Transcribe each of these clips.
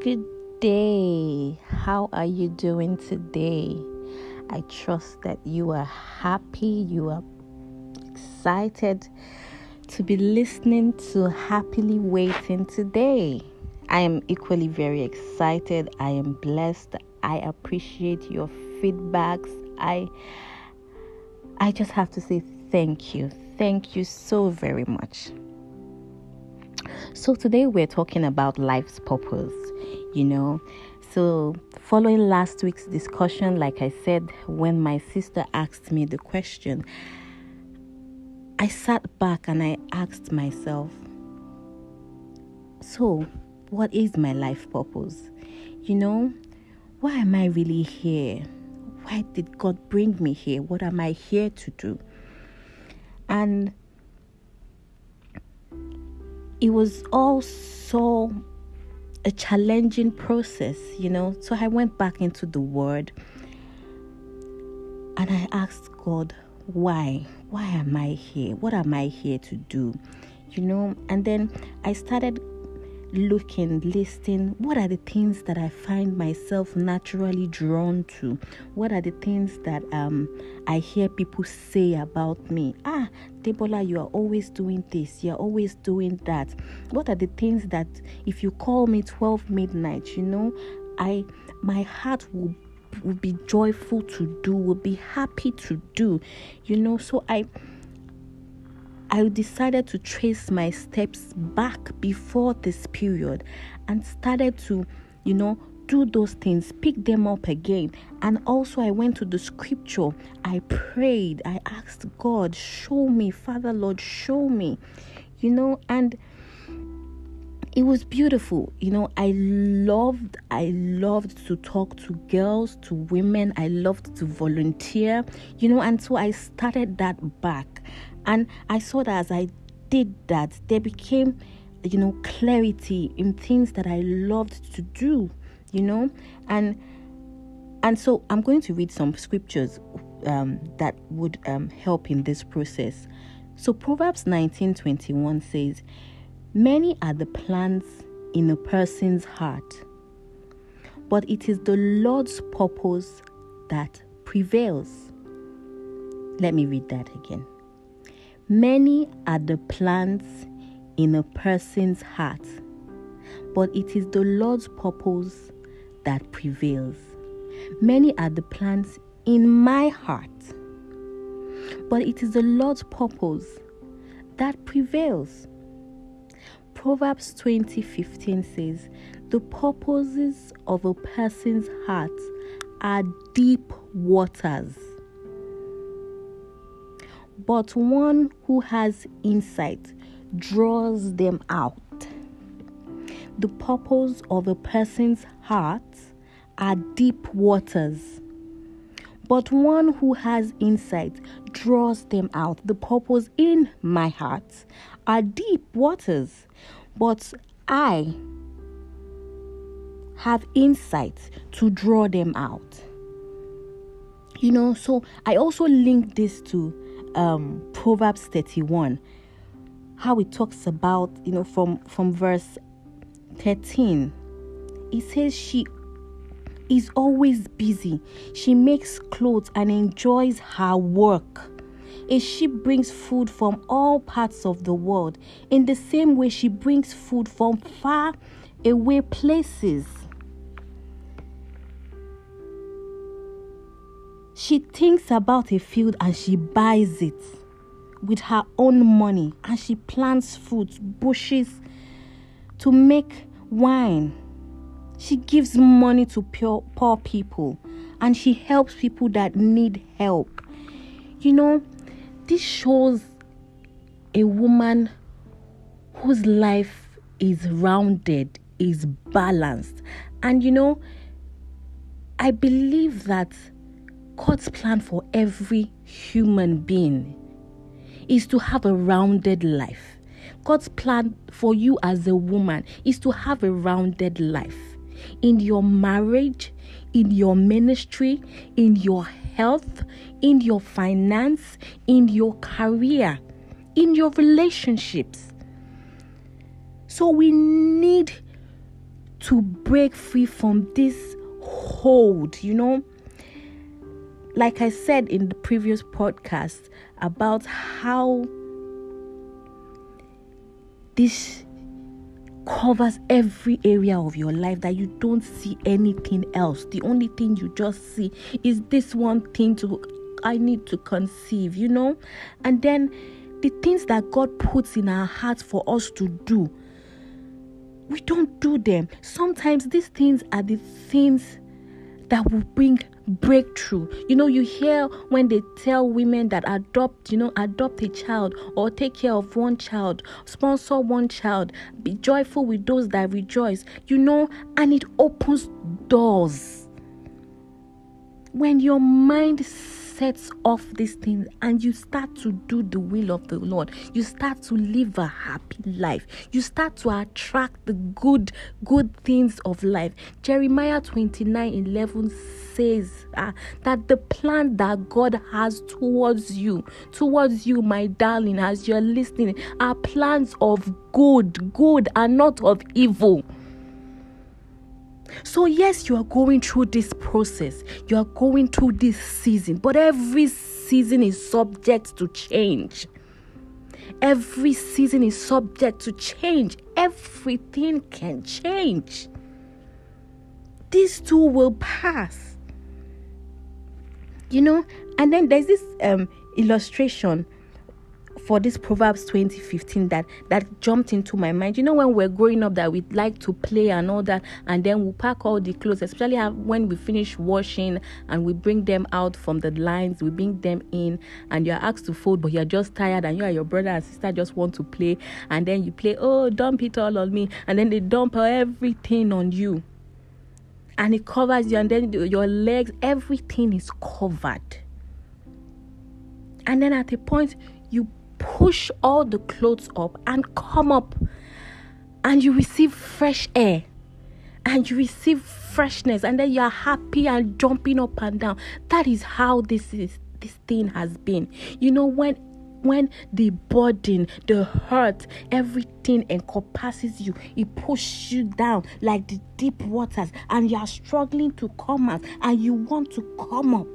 Good day. How are you doing today? I trust that you are happy, you are excited to be listening to Happily Waiting today. I am equally very excited. I am blessed. I appreciate your feedbacks. I I just have to say thank you. Thank you so very much. So today we're talking about life's purpose, you know. So following last week's discussion, like I said, when my sister asked me the question, I sat back and I asked myself, so what is my life purpose? You know, why am I really here? Why did God bring me here? What am I here to do? And it was also a challenging process, you know. So I went back into the Word and I asked God, why? Why am I here? What am I here to do? You know, and then I started looking, listing what are the things that I find myself naturally drawn to? What are the things that um, I hear people say about me? Ah, Debola, you are always doing this, you are always doing that. What are the things that if you call me 12 midnight, you know, I my heart will will be joyful to do, will be happy to do, you know. So I I decided to trace my steps back before this period and started to, you know, do those things, pick them up again. And also, I went to the scripture, I prayed, I asked God, show me, Father Lord, show me, you know, and it was beautiful. You know i loved i loved to talk to girls to women. I loved to volunteer you know and so i started that back and I saw that as I did that, there became, you know, clarity in things that I loved to do, you know, and and so I'm going to read some scriptures um, that would um, help in this process. So Proverbs 19:21 says, "Many are the plans in a person's heart, but it is the Lord's purpose that prevails." Let me read that again. Many are the plans in a person's heart, but it is the Lord's purpose that prevails. Many are the plans in my heart, but it is the Lord's purpose that prevails. Proverbs 20:15 says, "The purposes of a person's heart are deep waters." But one who has insight draws them out. The purpose of a person's heart are deep waters, but one who has insight draws them out. The purpose in my heart are deep waters, but I have insight to draw them out. You know, so I also link this to um, Proverbs 31, how it talks about, you know, from, from verse 13, it says she is always busy. She makes clothes and enjoys her work. A sheep brings food from all parts of the world. In the same way, she brings food from far away places. She thinks about a field and she buys it with her own money and she plants fruits, bushes to make wine. She gives money to poor, poor people and she helps people that need help. You know, this shows a woman whose life is rounded, is balanced. And you know, I believe that God's plan for every human being is to have a rounded life. God's plan for you as a woman is to have a rounded life in your marriage, in your ministry, in your health, in your finance, in your career, in your relationships. So we need to break free from this hold, you know. Like I said in the previous podcast about how this covers every area of your life that you don't see anything else. The only thing you just see is this one thing to I need to conceive, you know? And then the things that God puts in our hearts for us to do, we don't do them. Sometimes these things are the things that will bring breakthrough. You know, you hear when they tell women that adopt, you know, adopt a child or take care of one child, sponsor one child, be joyful with those that rejoice, you know, and it opens doors. When your mind sets off these things and you start to do the will of the Lord, you start to live a happy life. You start to attract the good, good things of life. Jeremiah 29 11 says uh, that the plan that God has towards you, towards you, my darling, as you're listening, are plans of good, good, and not of evil. So, yes, you are going through this process, you are going through this season, but every season is subject to change. Every season is subject to change. Everything can change. These too will pass. You know, and then there's this um, illustration for this Proverbs 2015 that that jumped into my mind. You know, when we're growing up, that we'd like to play and all that, and then we pack all the clothes, especially when we finish washing and we bring them out from the lines, we bring them in, and you're asked to fold, but you're just tired, and you and your brother and sister just want to play, and then you play, oh, dump it all on me, and then they dump everything on you. And it covers you, and then your legs, everything is covered. And then at a point, push all the clothes up and come up and you receive fresh air and you receive freshness and then you're happy and jumping up and down. That is how this is this thing has been. You know when when the burden the hurt everything encompasses you it pushes you down like the deep waters and you are struggling to come out and you want to come up.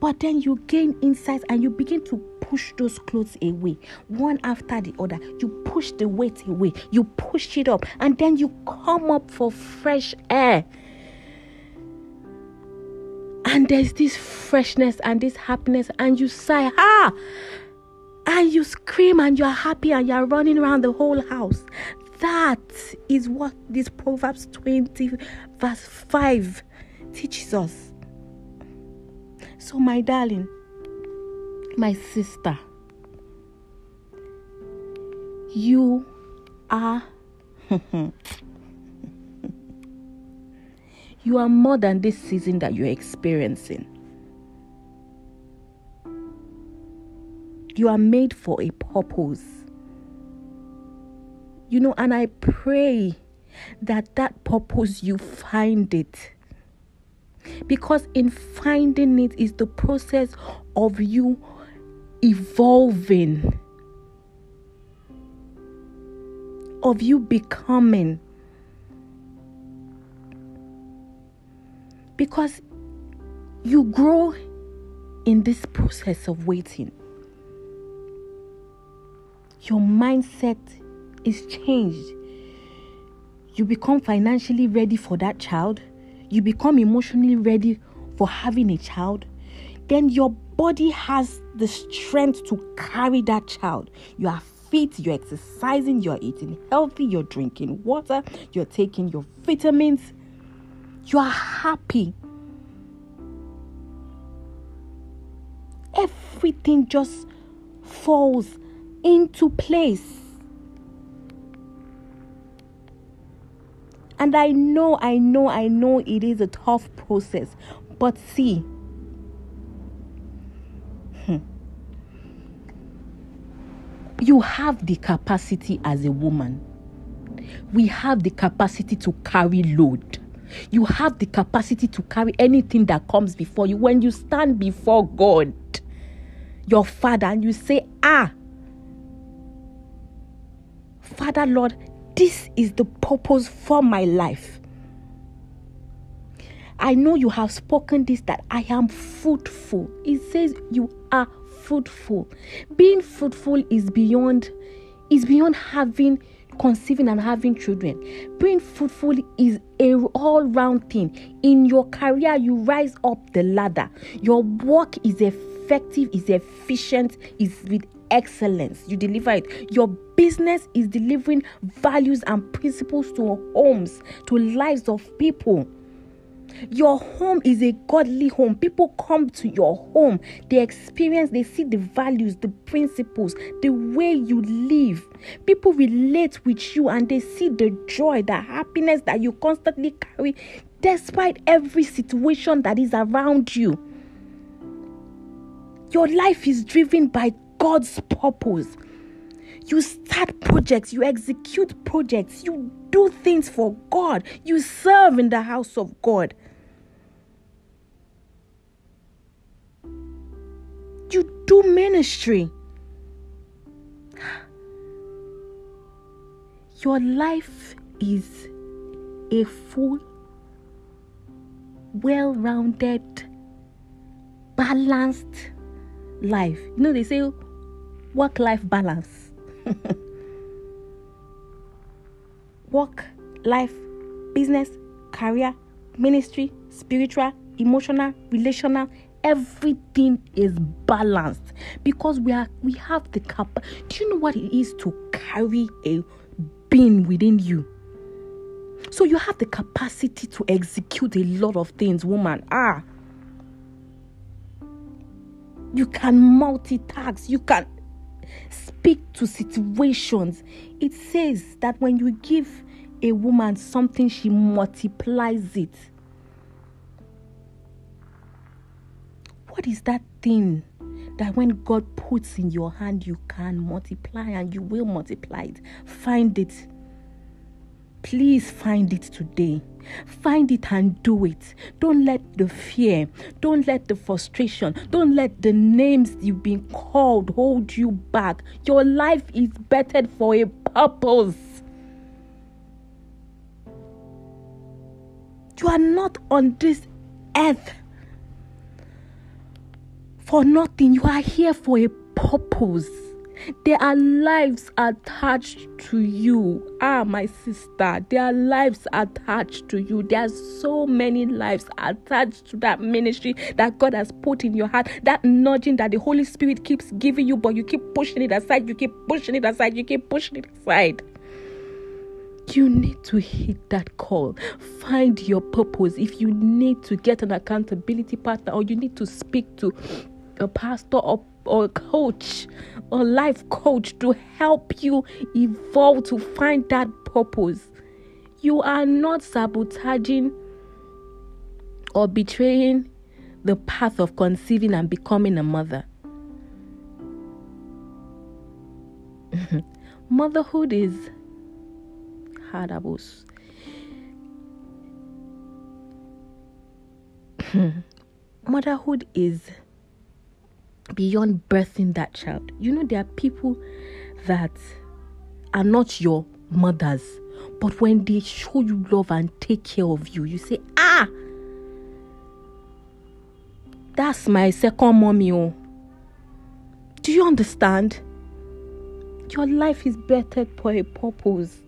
But then you gain insight and you begin to push those clothes away, one after the other. You push the weight away, you push it up, and then you come up for fresh air. And there's this freshness and this happiness, and you sigh, ah, and you scream, and you're happy, and you're running around the whole house. That is what this Proverbs 20, verse 5 teaches us. So, my darling, my sister, you are. you are more than this season that you're experiencing. You are made for a purpose. You know, and I pray that that purpose you find it because in finding it is the process of you evolving, of you becoming. Because you grow in this process of waiting. Your mindset is changed. You become financially ready for that child you become emotionally ready for having a child, then your body has the strength to carry that child. You are fit, you're exercising, you're eating healthy, you're drinking water, you're taking your vitamins, you are happy. Everything just falls into place. And I know, I know, I know it is a tough process. But see, you have the capacity as a woman. We have the capacity to carry load. You have the capacity to carry anything that comes before you. When you stand before God, your Father, and you say, Ah, Father, Lord, this is the purpose for my life. I know you have spoken this that I am fruitful. It says you are fruitful. Being fruitful is beyond is beyond having conceiving and having children. Being fruitful is a all-round thing. In your career, you rise up the ladder. Your work is effective, is efficient, is with excellence. You deliver it. Your business is delivering values and principles to homes, to lives of people. Your home is a godly home. People come to your home, they experience, they see the values, the principles, the way you live. People relate with you and they see the joy, the happiness that you constantly carry despite every situation that is around you. Your life is driven by God's purpose. You start projects, you execute projects, you do things for God, you serve in the house of God. Do ministry. Your life is a full, well rounded, balanced life. You know, they say work life balance. work, life, business, career, ministry, spiritual, emotional, relational, everything is balanced because we are we have the cap. Do you know what it is to carry a being within you? So you have the capacity to execute a lot of things woman. Ah. You can multitask. You can speak to situations. It says that when you give a woman something she multiplies it What is that thing that when God puts in your hand, you can multiply and you will multiply it? Find it. Please find it today. Find it and do it. Don't let the fear, don't let the frustration, don't let the names you've been called hold you back. Your life is bettered for a purpose. You are not on this earth for nothing. You are here for a purpose. There are lives attached to you. Ah, my sister, there are lives attached to you. There are so many lives attached to that ministry that God has put in your heart. That nudging that the Holy Spirit keeps giving you, but you keep pushing it aside, you keep pushing it aside, you keep pushing it aside. You need to hit that call. Find your purpose. If you need to get an accountability partner or you need to speak to a pastor or, or a coach or life coach to help you evolve to find that purpose. You are not sabotaging or betraying the path of conceiving and becoming a mother. Motherhood is harabos. Motherhood is beyond birthing that child. You know, there are people that are not your mothers, but when they show you love and take care of you, you say, Ah, that's my second mommy. Oh. Do you understand? Your life is better for a purpose.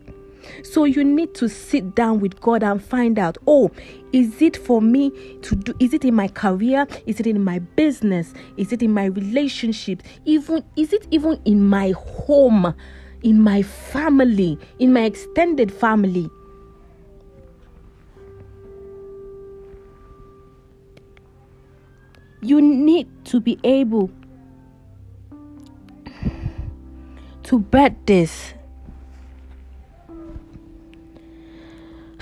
So you need to sit down with God and find out, oh, is it for me to do is it in my career? Is it in my business? Is it in my relationship? Even is it even in my home, in my family, in my extended family? You need to be able to bet this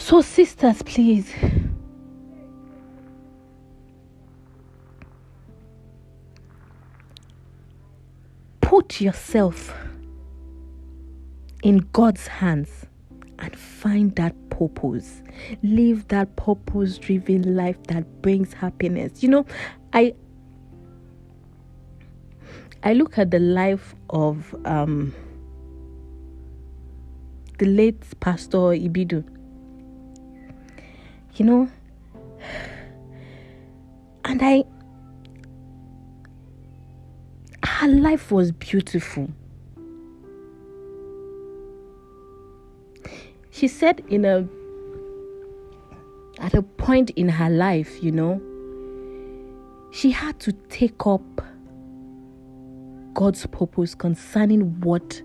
So, sisters, please. Put yourself in God's hands and find that purpose. Live that purpose driven life that brings happiness. You know, I I look at the life of um the late Pastor Ibidu. You know, and I, her life was beautiful. She said in a at a point in her life, you know, she had to take up God's purpose concerning what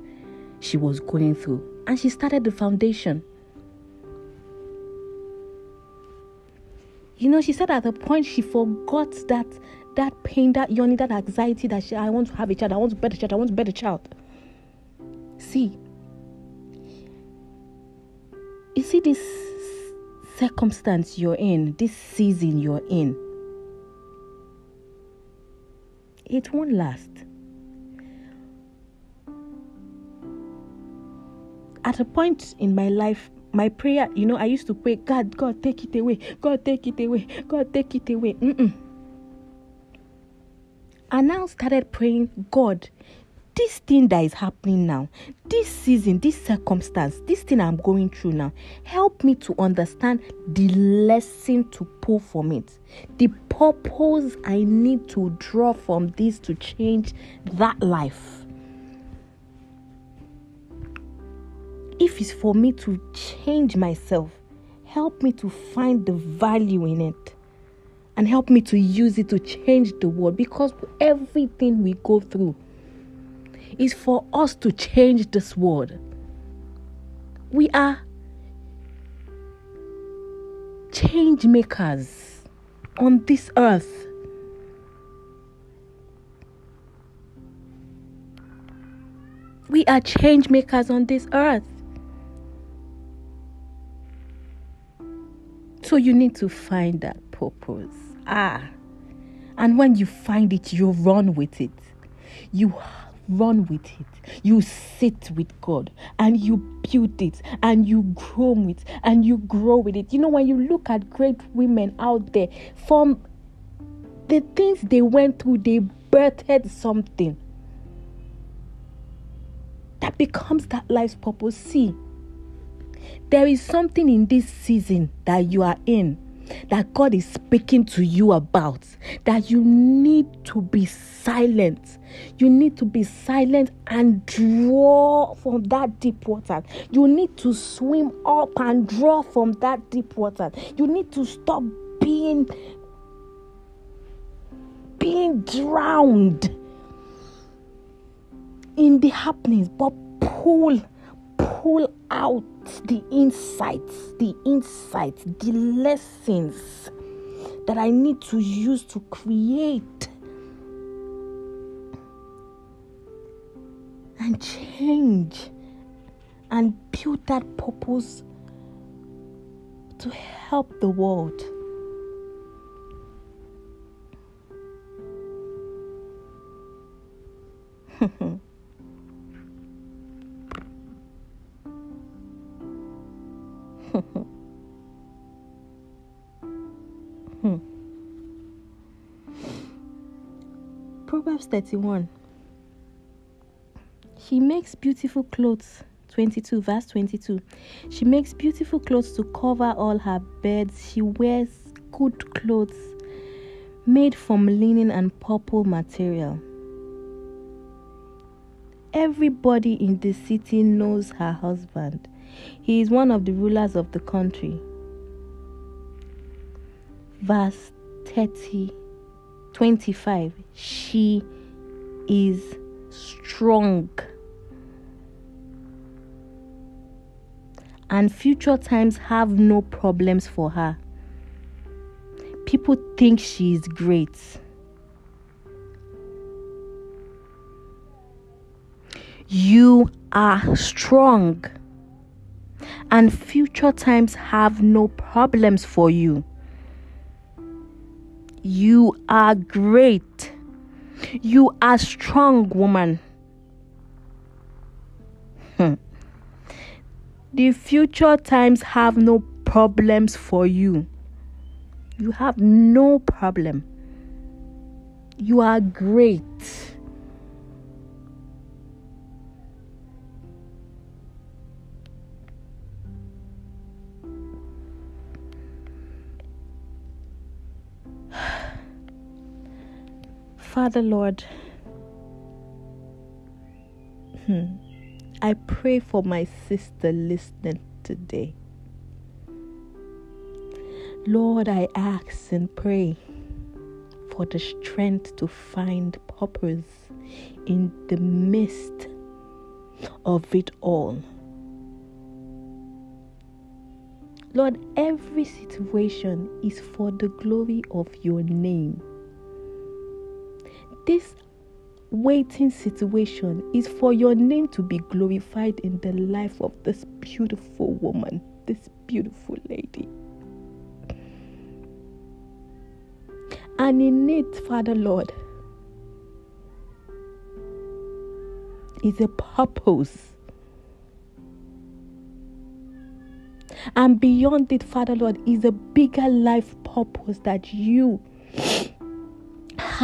she was going through. And she started the foundation. You know, she said at the point she forgot that that pain, that yearning, that anxiety that she, I want to have a child, I want to bear a child, I want to bear a child. See, you see this circumstance you're in, this season you're in, it won't last. At a point in my life, my prayer, you know, I used to pray, God, God, take it away. God, take it away. God, take it away. Mm-mm. I now started praying, God, this thing that is happening now, this season, this circumstance, this thing I'm going through now, help me to understand the lesson to pull from it, the purpose I need to draw from this to change that life. If it's for me to change myself, help me to find the value in it and help me to use it to change the world because everything we go through is for us to change this world. We are change makers on this earth. We are change makers on this earth. So you need to find that purpose. Ah. And when you find it, you run with it. You run with it. You sit with God and you build it and you grow with it and you grow with it. You know, when you look at great women out there, from the things they went through, they birthed something that becomes that life's purpose. See, there is something in this season that you are in that God is speaking to you about, that you need to be silent. You need to be silent and draw from that deep water. You need to swim up and draw from that deep water. You need to stop being being drowned in the happenings, but pull pull out the insights, the insights, the lessons that I need to use to create and change and build that purpose to help the world. Proverbs 31. She makes beautiful clothes. 22, verse 22. She makes beautiful clothes to cover all her beds. She wears good clothes made from linen and purple material. Everybody in the city knows her husband. He is one of the rulers of the country. Verse 30 25 She is strong. And future times have no problems for her. People think she is great. You are strong and future times have no problems for you. You are great. You are strong, woman. Hmm. The future times have no problems for you. You have no problem. You are great. Father Lord, hmm, I pray for my sister listening today. Lord, I ask and pray for the strength to find purpose in the midst of it all. Lord, every situation is for the glory of your name. This waiting situation is for your name to be glorified in the life of this beautiful woman, this beautiful lady. And in it, Father Lord, is a purpose. And beyond it, Father Lord, is a bigger life purpose that you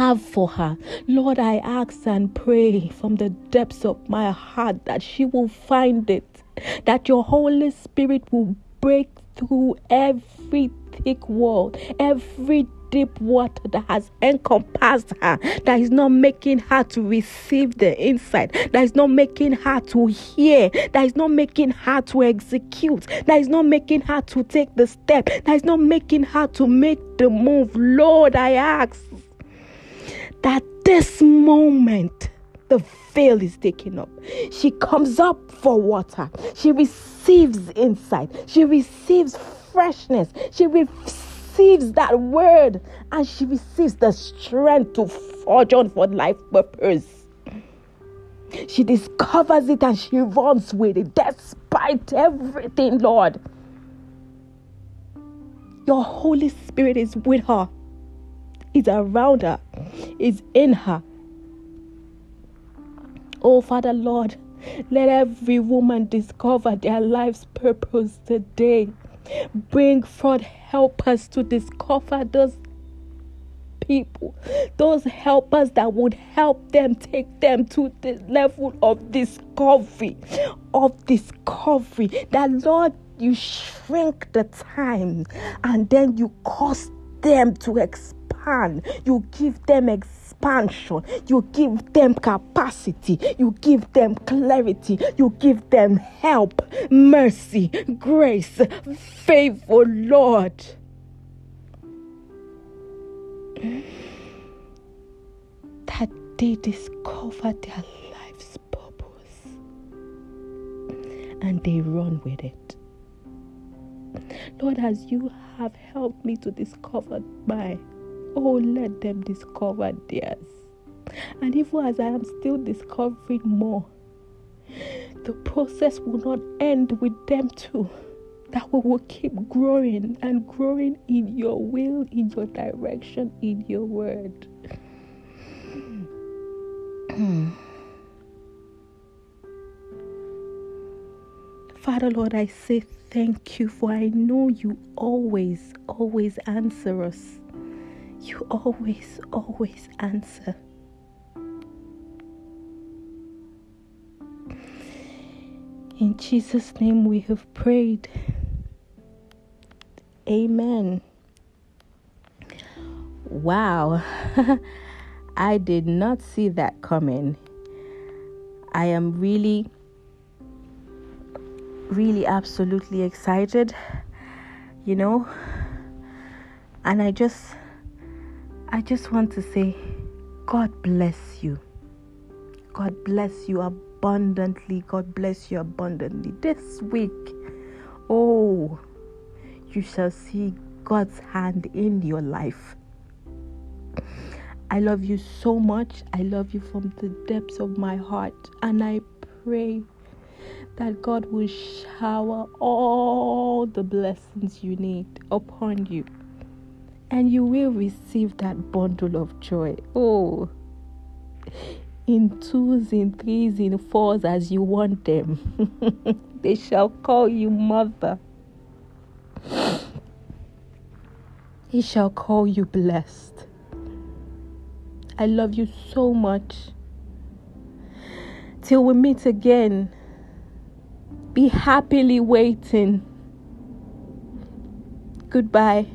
have for her. Lord, I ask and pray from the depths of my heart that she will find it, that your Holy Spirit will break through every thick wall, every deep water that has encompassed her, that is not making her to receive the insight, that is not making her to hear, that is not making her to execute, that is not making her to take the step, that is not making her to make the move. Lord, I ask that this moment the veil is taken up. She comes up for water. She receives insight. She receives freshness. She receives that word and she receives the strength to forge on for life purpose. She discovers it and she runs with it despite everything, Lord. Your Holy Spirit is with her, is around her, is in her. Oh, Father, Lord, let every woman discover their life's purpose today. Bring forth helpers to discover those people, those helpers that would help them take them to the level of discovery, of discovery. That Lord, you shrink the time and then you cause them to expand. You give them expansion. You give them capacity. You give them clarity. You give them help, mercy, grace, favor, Lord. That they discover their life's purpose and they run with it. Lord, as you have helped me to discover my Oh, let them discover theirs. And even as I am still discovering more, the process will not end with them too. That we will keep growing and growing in your will, in your direction, in your word. Father Lord, I say thank you for I know you always, always answer us. You always, always answer. In Jesus' name we have prayed. Amen. Wow. I did not see that coming. I am really, really absolutely excited, you know. And I just I just want to say, God bless you. God bless you abundantly. God bless you abundantly. This week, oh, you shall see God's hand in your life. I love you so much. I love you from the depths of my heart. And I pray that God will shower all the blessings you need upon you and you will receive that bundle of joy. Oh, in twos, in threes, in fours, as you want them. they shall call you mother. He shall call you blessed. I love you so much. Till we meet again, be happily waiting. Goodbye.